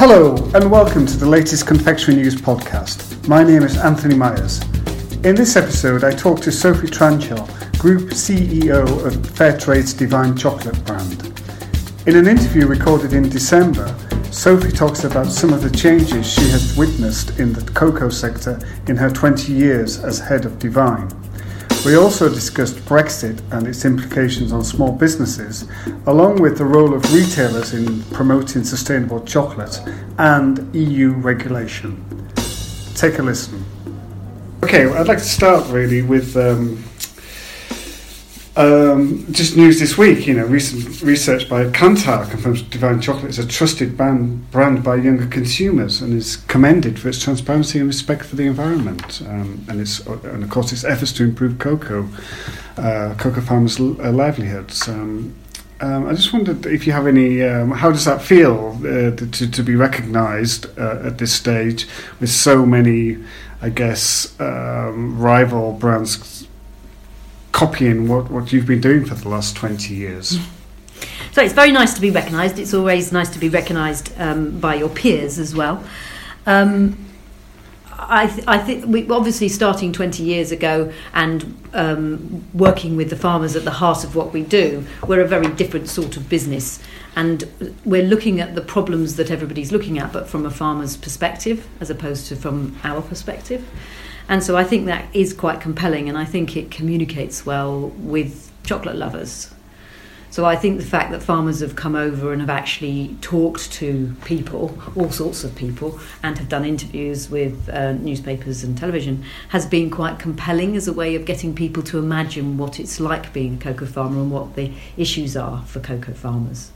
Hello, and welcome to the latest Confectionery News podcast. My name is Anthony Myers. In this episode, I talk to Sophie Tranchell, Group CEO of Fairtrade's Divine Chocolate brand. In an interview recorded in December, Sophie talks about some of the changes she has witnessed in the cocoa sector in her 20 years as head of Divine. We also discussed Brexit and its implications on small businesses, along with the role of retailers in promoting sustainable chocolate and EU regulation. Take a listen. Okay, I'd like to start really with um, um, just news this week, you know, recent research by Kantar confirms Divine Chocolate is a trusted brand, brand by younger consumers and is commended for its transparency and respect for the environment. Um, and, its, and of course, its efforts to improve cocoa, uh, cocoa farmers' uh, livelihoods. Um, um, I just wondered if you have any. Um, how does that feel uh, to, to be recognised uh, at this stage with so many, I guess, um, rival brands copying what, what you've been doing for the last 20 years. So it's very nice to be recognised. It's always nice to be recognised um, by your peers as well. Um, I, th- I think we obviously starting 20 years ago and um, working with the farmers at the heart of what we do, we're a very different sort of business. And we're looking at the problems that everybody's looking at, but from a farmer's perspective as opposed to from our perspective. And so I think that is quite compelling, and I think it communicates well with chocolate lovers. So I think the fact that farmers have come over and have actually talked to people, all sorts of people, and have done interviews with uh, newspapers and television has been quite compelling as a way of getting people to imagine what it's like being a cocoa farmer and what the issues are for cocoa farmers.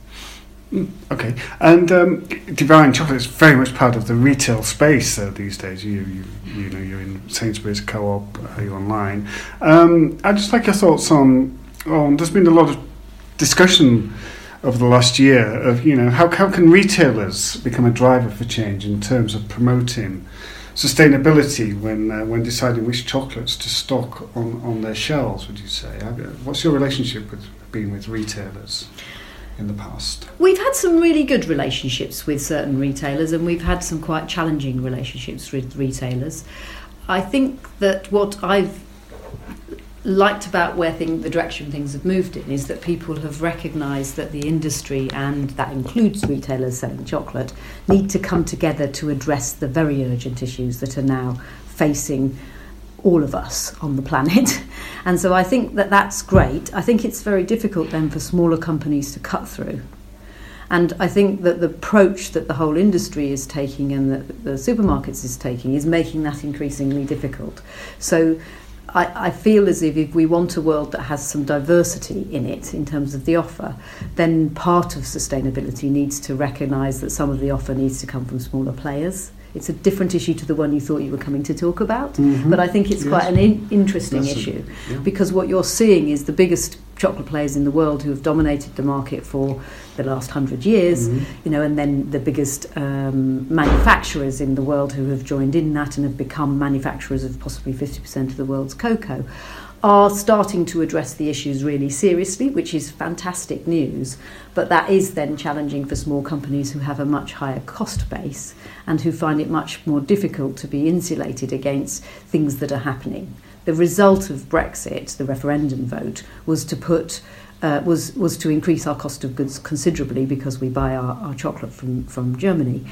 Mm, okay, and um, Divine Chocolate is very much part of the retail space uh, these days. You, you, you know, you're in Sainsbury's Co-op, uh, you're online. Um, I'd just like your thoughts on. On there's been a lot of discussion over the last year of you know how how can retailers become a driver for change in terms of promoting sustainability when uh, when deciding which chocolates to stock on, on their shelves. Would you say? What's your relationship with being with retailers? In the past? We've had some really good relationships with certain retailers, and we've had some quite challenging relationships with retailers. I think that what I've liked about where thing, the direction things have moved in is that people have recognised that the industry, and that includes retailers selling chocolate, need to come together to address the very urgent issues that are now facing all of us on the planet. And so I think that that's great. I think it's very difficult then for smaller companies to cut through. And I think that the approach that the whole industry is taking and that the supermarkets is taking is making that increasingly difficult. So I, I feel as if if we want a world that has some diversity in it in terms of the offer, then part of sustainability needs to recognise that some of the offer needs to come from smaller players it's a different issue to the one you thought you were coming to talk about. Mm-hmm. But I think it's yes. quite an in- interesting issue yeah. because what you're seeing is the biggest chocolate players in the world who have dominated the market for the last hundred years, mm-hmm. you know, and then the biggest um, manufacturers in the world who have joined in that and have become manufacturers of possibly 50% of the world's cocoa are starting to address the issues really seriously, which is fantastic news. But that is then challenging for small companies who have a much higher cost base and who find it much more difficult to be insulated against things that are happening. The result of Brexit, the referendum vote, was to put uh, was was to increase our cost of goods considerably because we buy our, our chocolate from, from Germany.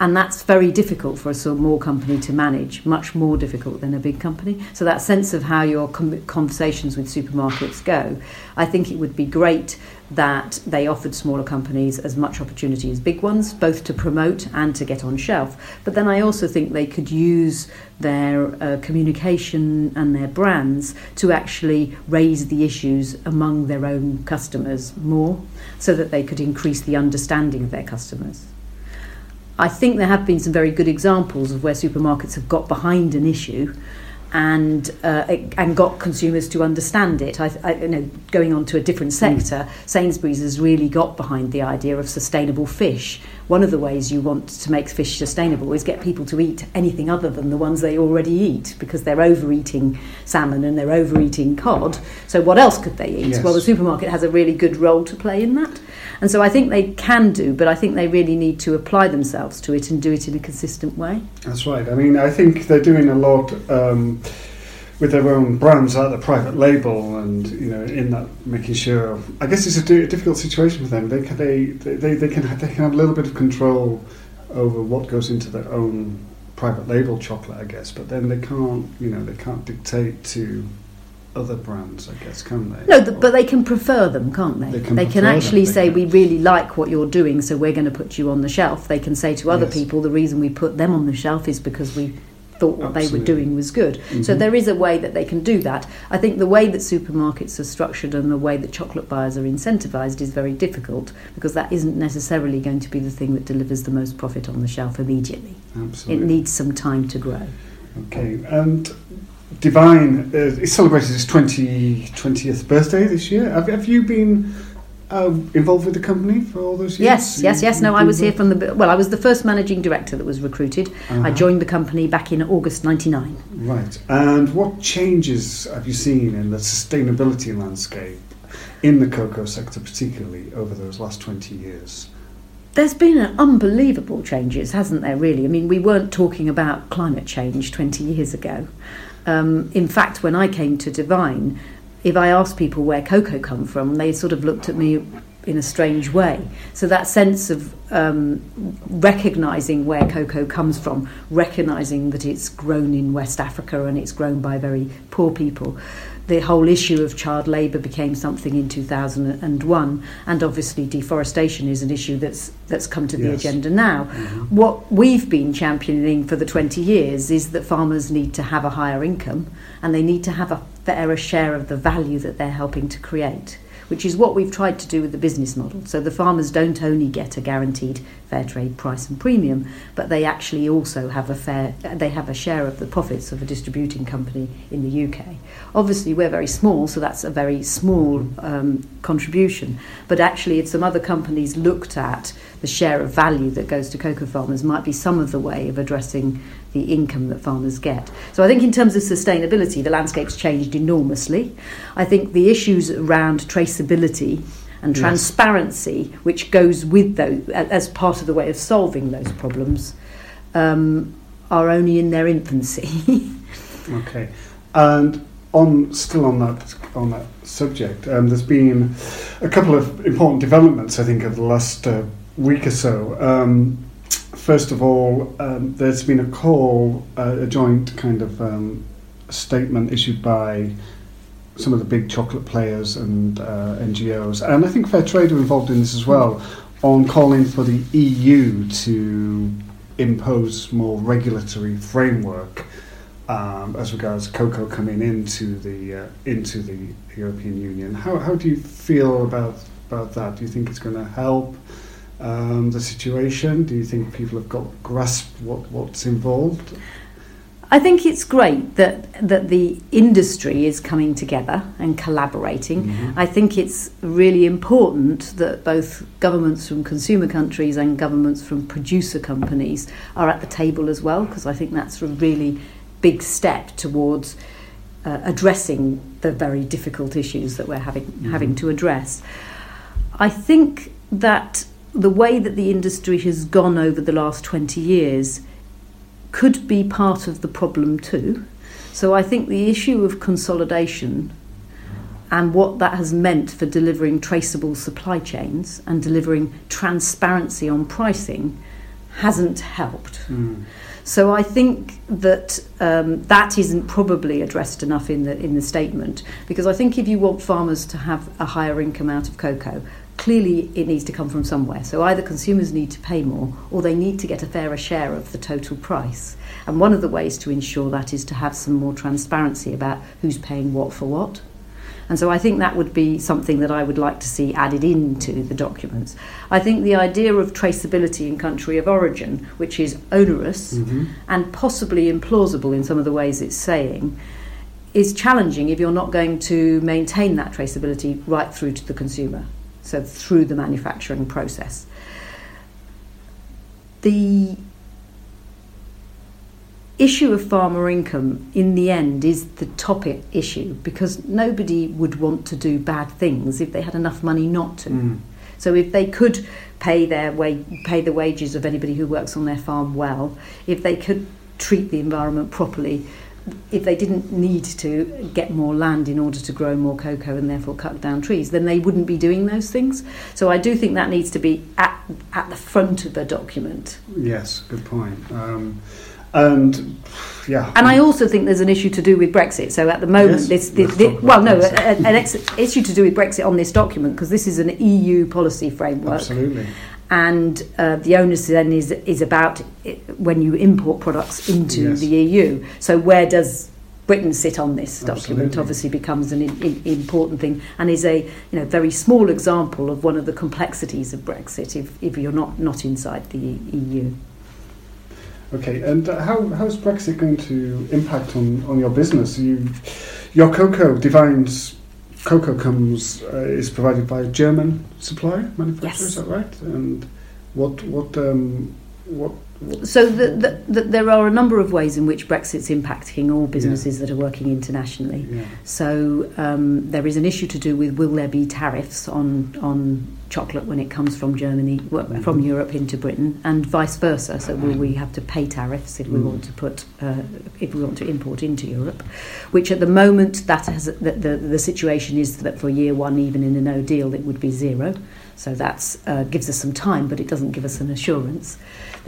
And that's very difficult for a small company to manage, much more difficult than a big company. So, that sense of how your conversations with supermarkets go, I think it would be great that they offered smaller companies as much opportunity as big ones, both to promote and to get on shelf. But then I also think they could use their uh, communication and their brands to actually raise the issues among their own customers more so that they could increase the understanding of their customers. I think there have been some very good examples of where supermarkets have got behind an issue and uh, and got consumers to understand it. I, I, you know, going on to a different sector, mm. Sainsbury's has really got behind the idea of sustainable fish, one of the ways you want to make fish sustainable is get people to eat anything other than the ones they already eat because they're overeating salmon and they're overeating cod. So what else could they eat? Yes. Well, the supermarket has a really good role to play in that. And so I think they can do, but I think they really need to apply themselves to it and do it in a consistent way. That's right. I mean, I think they're doing a lot um, with their own brands, like the private label, and you know, in that making sure. I guess it's a, difficult situation for them. They can they, they they can have, they can have a little bit of control over what goes into their own private label chocolate, I guess. But then they can't, you know, they can't dictate to other brands, I guess, can they? No, th- but they can prefer them, can't they? They can prefer them, actually they say, can. we really like what you're doing, so we're going to put you on the shelf. They can say to other Yes. people, the reason we put them on the shelf is because we thought what they were doing was good. So Mhm. there is a way that they can do that. I think the way that supermarkets are structured and the way that chocolate buyers are incentivised is very difficult because that isn't necessarily going to be the thing that delivers the most profit on the shelf immediately. Absolutely. It needs some time to grow. Okay, and Divine uh, is celebrated its 20, 20th birthday this year. Have, have you been uh, involved with the company for all those years? Yes, yes, yes. No, I was here from the well. I was the first managing director that was recruited. I Uh-huh. joined the company back in August '99. Right, and what changes have you seen in the sustainability landscape in the cocoa sector, particularly over those last 20 years? There's been an unbelievable changes, hasn't there? Really, I mean, we weren't talking about climate change 20 years ago. Um, in fact, when I came to Divine, if I asked people where cocoa come from, they sort of looked at me in a strange way. So that sense of um, recognising where cocoa comes from, recognising that it's grown in West Africa and it's grown by very poor people. The whole issue of child labour became something in 2001, and obviously deforestation is an issue that's that's come to the Yes. agenda now. What we've been championing for the 20 years is that farmers need to have a higher income and they need to have a fairer share of the value that they're helping to create, which is what we've tried to do with the business model. So the farmers don't only get a guaranteed fair trade price and premium, but they actually also have a fair they have a share of the profits of a distributing company in the UK. Obviously, we're very small, so that's a very small um, contribution. But actually, if some other companies looked at the share of value that goes to cocoa farmers, might be some of the way of addressing the income that farmers get. So I think in terms of sustainability, the landscape's changed enormously. I think the issues around traceability and Yes. transparency, which goes with those as part of the way of solving those problems, um, are only in their infancy. Okay, and on still on that on that subject, um, there's been a couple of important developments. I think over the last uh, week or so. Um, first of all, um, there's been a call, uh, a joint kind of um, statement issued by some of the big chocolate players and uh, NGOs, and I think Fair Trade are involved in this as well, on calling for the EU to impose more regulatory framework um, as regards cocoa coming into the uh, into the European Union. How how do you feel about about that? Do you think it's going to help um, the situation? Do you think people have got grasped what what's involved? I think it's great that that the industry is coming together and collaborating. Mhm. I think it's really important that both governments from consumer countries and governments from producer companies are at the table as well, because I think that's a really big step towards uh, addressing the very difficult issues that we're having having to address. I think that the way that the industry has gone over the last 20 years could be part of the problem too. So I think the issue of consolidation and what that has meant for delivering traceable supply chains and delivering transparency on pricing hasn't helped. Mm. So I think that um, that isn't probably addressed enough in the in the statement because I think if you want farmers to have a higher income out of cocoa, clearly it needs to come from somewhere. So either consumers need to pay more or they need to get a fairer share of the total price. And one of the ways to ensure that is to have some more transparency about who's paying what for what. And so I think that would be something that I would like to see added into the documents. I think the idea of traceability in country of origin, which is onerous Mhm. and possibly implausible in some of the ways it's saying, is challenging if you're not going to maintain that traceability right through to the consumer, so through the manufacturing process. the issue of farmer income in the end is the top issue because nobody would want to do bad things if they had enough money not to. Mm. So if they could pay their wa- pay the wages of anybody who works on their farm well, if they could treat the environment properly, if they didn't need to get more land in order to grow more cocoa and therefore cut down trees, then they wouldn't be doing those things. So I do think that needs to be at, at the front of the document. Yes, good point. Um, and yeah, And I also think there's an issue to do with Brexit. So at the moment, Yes, this, this, this well, no, a- an ex- issue to do with Brexit on this document because this is an EU policy framework. absolutely. And uh, the onus then is is about it, when you import products into Yes. the EU. So where does Britain sit on this document? Absolutely. Obviously, becomes an in, in, important thing, and is a you know very small example of one of the complexities of Brexit. If, if you're not not inside the EU, Okay, and uh, how how's Brexit going to impact on, on your business? You, your cocoa, Divine's cocoa comes uh, is provided by a German supplier manufacturer. Yes. Is that right? And what what um, what, what so the, the, the, there are a number of ways in which Brexit's impacting all businesses that are working internationally. yeah. So um, there is an issue to do with will there be tariffs on on chocolate when it comes from Germany well, from. Europe into Britain and vice versa. So will we have to pay tariffs if we Mm. want to put uh, if we want to import into Europe, which at the moment that has the, the the situation is that for year one even in a no deal it would be zero. So that uh, gives us some time, but it doesn't give us an assurance.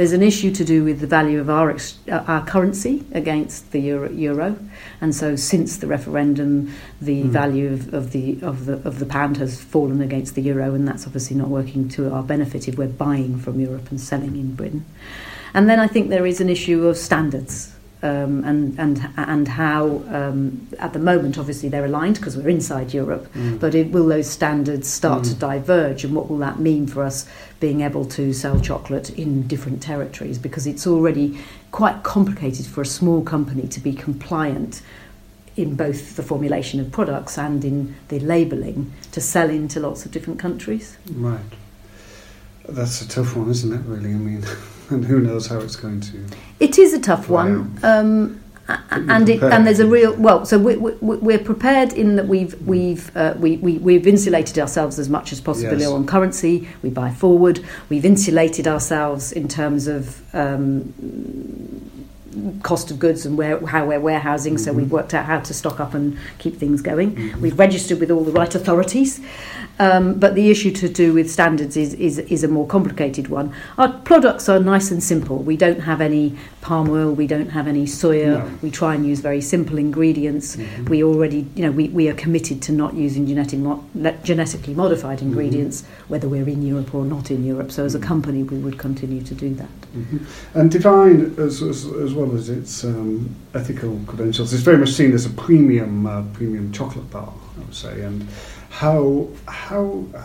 There's an issue to do with the value of our ex- uh, our currency against the euro, euro, and so since the referendum, the Mm. value of, of the of the of the pound has fallen against the euro, and that's obviously not working to our benefit if we're buying from Europe and selling in Britain. And then I think there is an issue of standards. Um, and and and how um, at the moment obviously they're aligned because we're inside Europe, Mm. but it, will those standards start to Mm. diverge, and what will that mean for us being able to sell chocolate in different territories? Because it's already quite complicated for a small company to be compliant in both the formulation of products and in the labelling to sell into lots of different countries. Right. That's a tough one, isn't it? Really, I mean, and who knows how it's going to. It is a tough one, um, a- But you're and it, and there's a real well. So we, we, we're prepared in that we've we've uh, we, we we've insulated ourselves as much as possible Yes. on currency. We buy forward. We've insulated ourselves in terms of. Um, cost of goods and where how we're warehousing so Mhm. we've worked out how to stock up and keep things going Mhm. we've registered with all the right authorities um, but the issue to do with standards is, is, is a more complicated one. Our products are nice and simple. We don't have any palm oil, we don't have any soya. No. We try and use very simple ingredients. Mhm. We already, you know, we, we are committed to not using genetic mo- genetically modified ingredients, whether we're in Europe or not in Europe. So as a Mhm. company, we would continue to do that. Mhm. And Divine, as, as, as well as its um, ethical credentials, is very much seen as a premium uh, premium chocolate bar, I would say. And how how uh,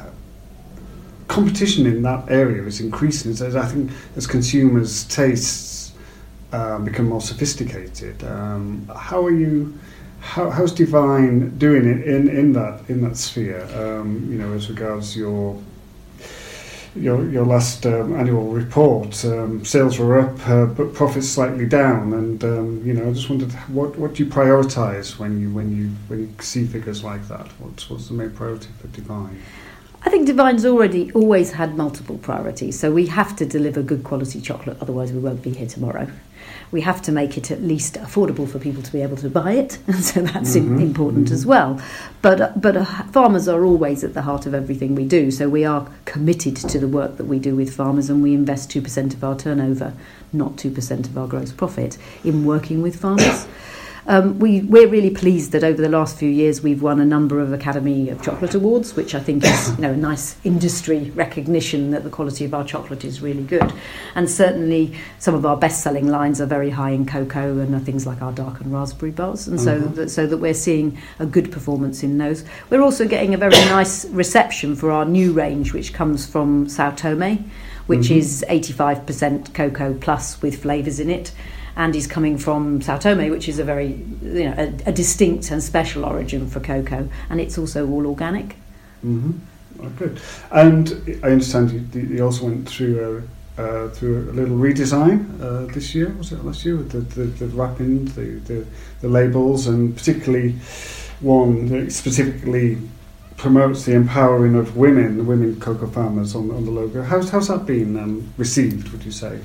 competition in that area is increasing. As, as I think as consumers' tastes uh, become more sophisticated, um, how are you? How, how's Divine doing it in, in that in that sphere? Um, you know, as regards your your your last um, annual report, um, sales were up, uh, but profits slightly down. And um, you know, I just wondered what what do you prioritise when you when you when you see figures like that? What's what's the main priority for Divine? I think Divine's already always had multiple priorities. So we have to deliver good quality chocolate, otherwise we won't be here tomorrow. We have to make it at least affordable for people to be able to buy it, and so that's Mhm, important as mhm. well. But uh, but uh, farmers are always at the heart of everything we do. So we are committed to the work that we do with farmers, and we invest two percent of our turnover, not two percent of our gross profit, in working with farmers. Um, we, we're really pleased that over the last few years we've won a number of Academy of Chocolate Awards, which I think is you know, a nice industry recognition that the quality of our chocolate is really good. And certainly some of our best-selling lines are very high in cocoa and are things like our dark and raspberry bars. And so, Mhm. that, so that we're seeing a good performance in those. We're also getting a very nice reception for our new range, which comes from Sao Tome, which Mhm. is 85% cocoa plus with flavours in it and is coming from Sao Tome, which is a very you know a, a distinct and special origin for cocoa, and it's also all organic. Mm-hmm. Oh, good. And I understand you, you also went through uh, through a little redesign uh, this year. Was it last year with the the, the wrapping, the, the the labels, and particularly one that specifically promotes the empowering of women, the women cocoa farmers on, on the logo. How's how's that been um, received? Would you say?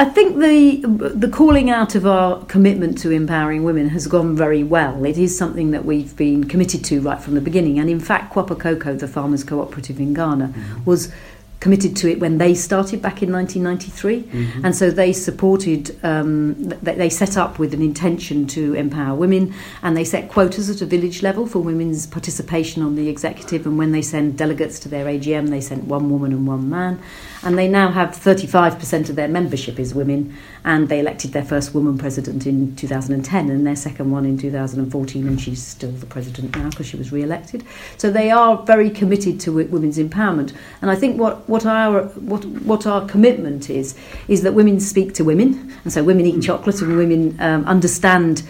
I think the the calling out of our commitment to empowering women has gone very well. It is something that we've been committed to right from the beginning, and in fact, Kuapa Kokoo, the farmers' cooperative in Ghana, mm-hmm. was committed to it when they started back in 1993 mm-hmm. and so they supported um, they set up with an intention to empower women and they set quotas at a village level for women's participation on the executive and when they send delegates to their AGM they sent one woman and one man and they now have 35% of their membership is women and they elected their first woman president in 2010 and their second one in 2014 and she's still the president now because she was re-elected. So they are very committed to women's empowerment. And I think what, what our what, what our commitment is is that women speak to women. And so women eat chocolate and women um, understand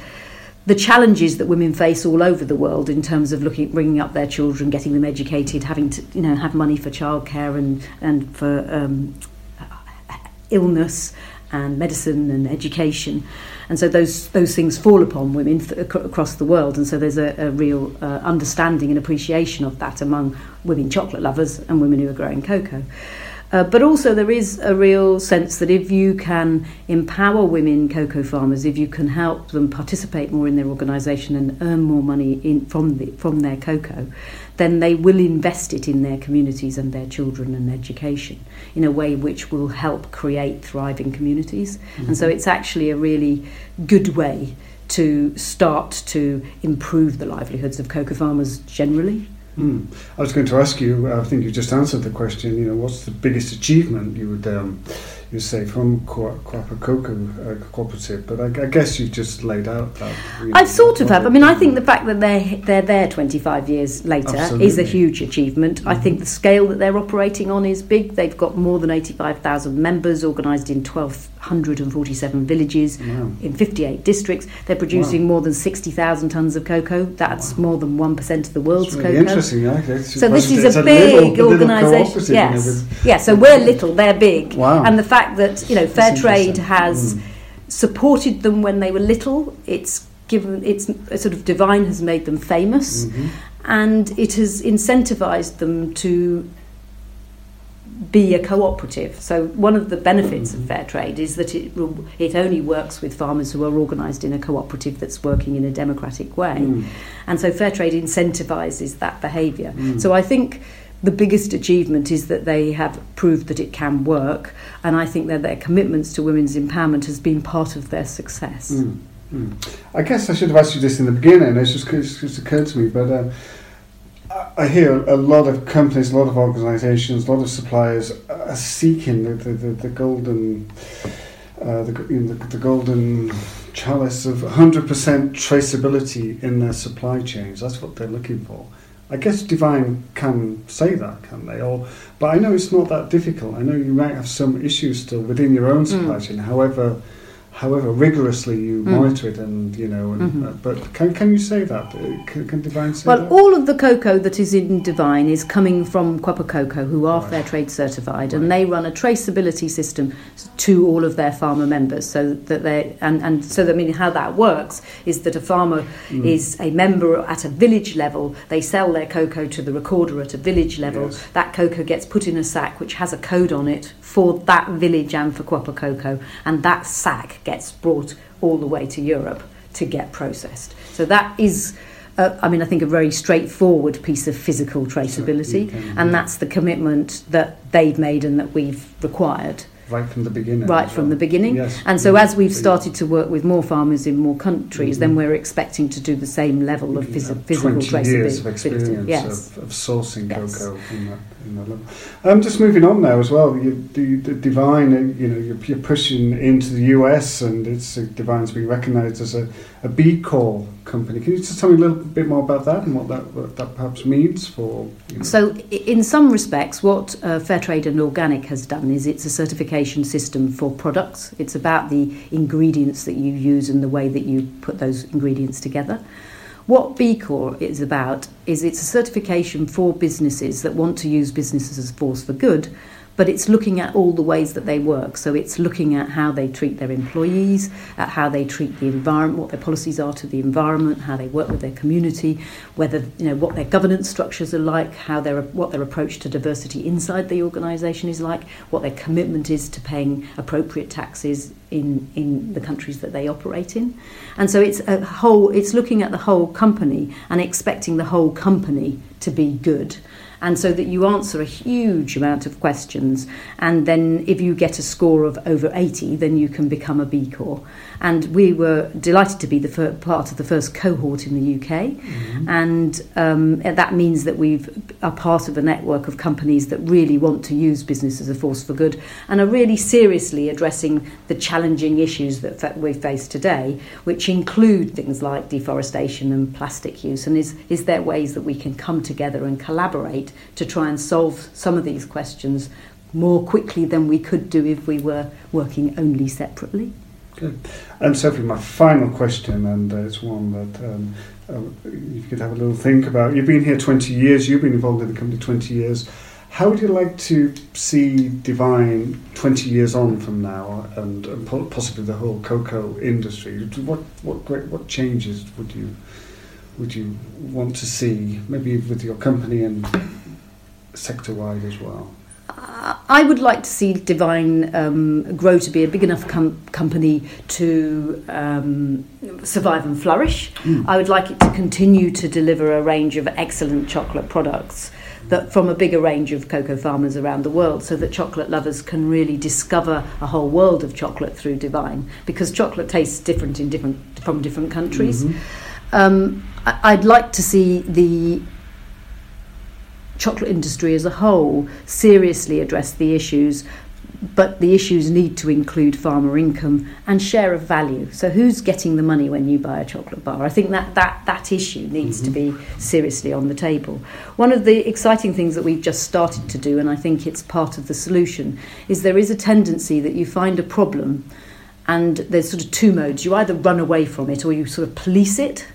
the challenges that women face all over the world in terms of looking bringing up their children, getting them educated, having to you know have money for childcare and and for um, illness and medicine and education, and so those those things fall upon women th- across the world, and so there's a, a real uh, understanding and appreciation of that among women chocolate lovers and women who are growing cocoa. Uh, but also, there is a real sense that if you can empower women cocoa farmers, if you can help them participate more in their organisation and earn more money in, from, the, from their cocoa, then they will invest it in their communities and their children and education in a way which will help create thriving communities. Mm-hmm. And so, mm-hmm. it's actually a really good way to start to improve the livelihoods of cocoa farmers generally. Mm. I was going to ask you. I think you just answered the question. You know, what's the biggest achievement you would um, you say from Kuapa Kokoo uh, Cooperative? But I, I, guess you've just laid out that. You know, I sort of have. I mean, I think the fact that they're they're there 25 years later Absolutely. is a huge achievement. Mm-hmm. I think the scale that they're operating on is big. They've got more than 85,000 members, organised in 12 147 villages wow. in 58 districts. They're producing wow. more than 60,000 tonnes of cocoa. That's wow. more than 1% of the world's really cocoa. Interesting. So this is a, a big organisation. Yes. You know, yeah, so we're little, they're big. Wow. And the fact that, you know, Fair Trade has mm. supported them when they were little, it's given, it's sort of Divine has made them famous. Mm-hmm. And it has incentivized them to be a cooperative. So one of the benefits of fair trade is that it it only works with farmers who are organised in a cooperative that's working in a democratic way, mm. and so fair trade incentivises that behaviour. Mm. So I think. The biggest achievement is that they have proved that it can work, and I think that their commitments to women's empowerment has been part of their success. Mm. I guess I should have asked you this in the beginning. It's just, it's just occurred to me, but um, I hear a lot of companies, a lot of organisations, a lot of suppliers are seeking the, the, the, the golden, uh, the, you know, the, the golden chalice of 100% traceability in their supply chains. That's what they're looking for. I guess Divine can say that, can they? Or, but I know it's not that difficult. I know you might have some issues still within your own supply mm. chain. However, however rigorously you mm. monitor it and you know and, mm-hmm. uh, but can, can you say that uh, can, can divine say well that? all of the cocoa that is in divine is coming from Kuapa Kokoo who are right. fair trade certified right. and they run a traceability system to all of their farmer members so that they and, and so that I mean how that works is that a farmer mm. is a member at a village level they sell their cocoa to the recorder at a village level yes. that cocoa gets put in a sack which has a code on it for that village and for Kuapa Kokoo and that sack gets brought all the way to Europe to get processed. So that is, uh, I mean, I think a very straightforward piece of physical traceability, and that's the commitment that they've made and that we've required right from the beginning. Right from well. the beginning. Yes. And so as we've started to work with more farmers in more countries, mm-hmm. then we're expecting to do the same level of phys- physical 20 traceability. years of experience yes. of, of sourcing yes. cocoa Um, just moving on now as well, you, the, the Divine, uh, you know, you're, you're, pushing into the US and it's Divine's being recognised as a, a B Corp company. Can you just tell me a little bit more about that and what that, what that perhaps means for? You know? So, in some respects, what uh, Fairtrade and Organic has done is it's a certification system for products. It's about the ingredients that you use and the way that you put those ingredients together. What B Corp is about is it's a certification for businesses that want to use businesses as a force for good, but it's looking at all the ways that they work. So it's looking at how they treat their employees, at how they treat the environment, what their policies are to the environment, how they work with their community, whether you know what their governance structures are like, how their what their approach to diversity inside the organisation is like, what their commitment is to paying appropriate taxes in in the countries that they operate in, and so it's a whole. It's looking at the whole company and expecting the whole company to be good and so that you answer a huge amount of questions. And then if you get a score of over 80 then you can become a B Corp. And we were delighted to be the fir- part of the first cohort in the UK mm-hmm. and um, that means that we've are part of a network of companies that really want to use business as a force for good and are really seriously addressing the challenging issues that we face today which include things like deforestation and plastic use and is, is there ways that we can come together and collaborate to try and solve some of these questions more quickly than we could do if we were working only separately. Good. And Sophie, my final question, and uh, it's one that um, uh, you could have a little think about. You've been here 20 years, you've been involved in the company 20 years. How would you like to see Divine 20 years on from now and, and possibly the whole cocoa industry? What, what, great, what changes would you, would you want to see, maybe with your company and sector wide as well? I would like to see Divine um, grow to be a big enough com- company to um, survive and flourish. Mm. I would like it to continue to deliver a range of excellent chocolate products that from a bigger range of cocoa farmers around the world so that chocolate lovers can really discover a whole world of chocolate through Divine because chocolate tastes different in different from different countries. Mm-hmm. Um, I'd like to see the chocolate industry as a whole seriously address the issues but the issues need to include farmer income and share of value. So who's getting the money when you buy a chocolate bar? I think that that, that issue needs mm-hmm. to be seriously on the table. One of the exciting things that we've just started to do, and I think it's part of the solution, is there is a tendency that you find a problem and there's sort of two modes. You either run away from it or you sort of police it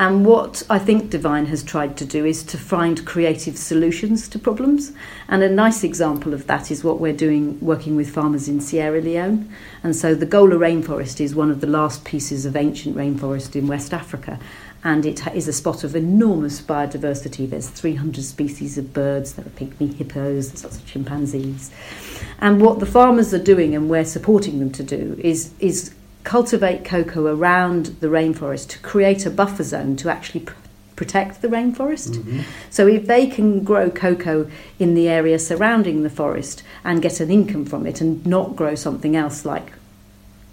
and what I think Divine has tried to do is to find creative solutions to problems. And a nice example of that is what we're doing working with farmers in Sierra Leone. And so the Gola rainforest is one of the last pieces of ancient rainforest in West Africa. And it is a spot of enormous biodiversity. There's 300 species of birds, there are pygmy hippos, there's lots of chimpanzees. And what the farmers are doing, and we're supporting them to do, is, is cultivate cocoa around the rainforest to create a buffer zone to actually pr- protect the rainforest. Mm-hmm. So if they can grow cocoa in the area surrounding the forest and get an income from it and not grow something else like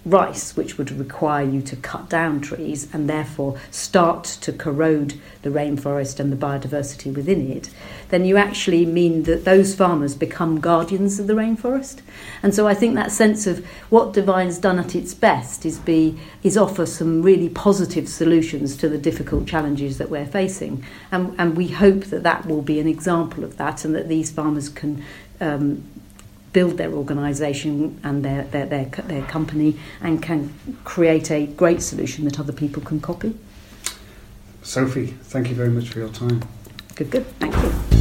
rice, which would require you to cut down trees and therefore start to corrode the rainforest and the biodiversity within it, then you actually mean that those farmers become guardians of the rainforest. And so I think that sense of what Divine's done at its best is be is offer some really positive solutions to the difficult challenges that we're facing. And, and we hope that that will be an example of that and that these farmers can um, build their organisation and their, their, their, their company and can create a great solution that other people can copy. Sophie, thank you very much for your time. Good, good. Thank you.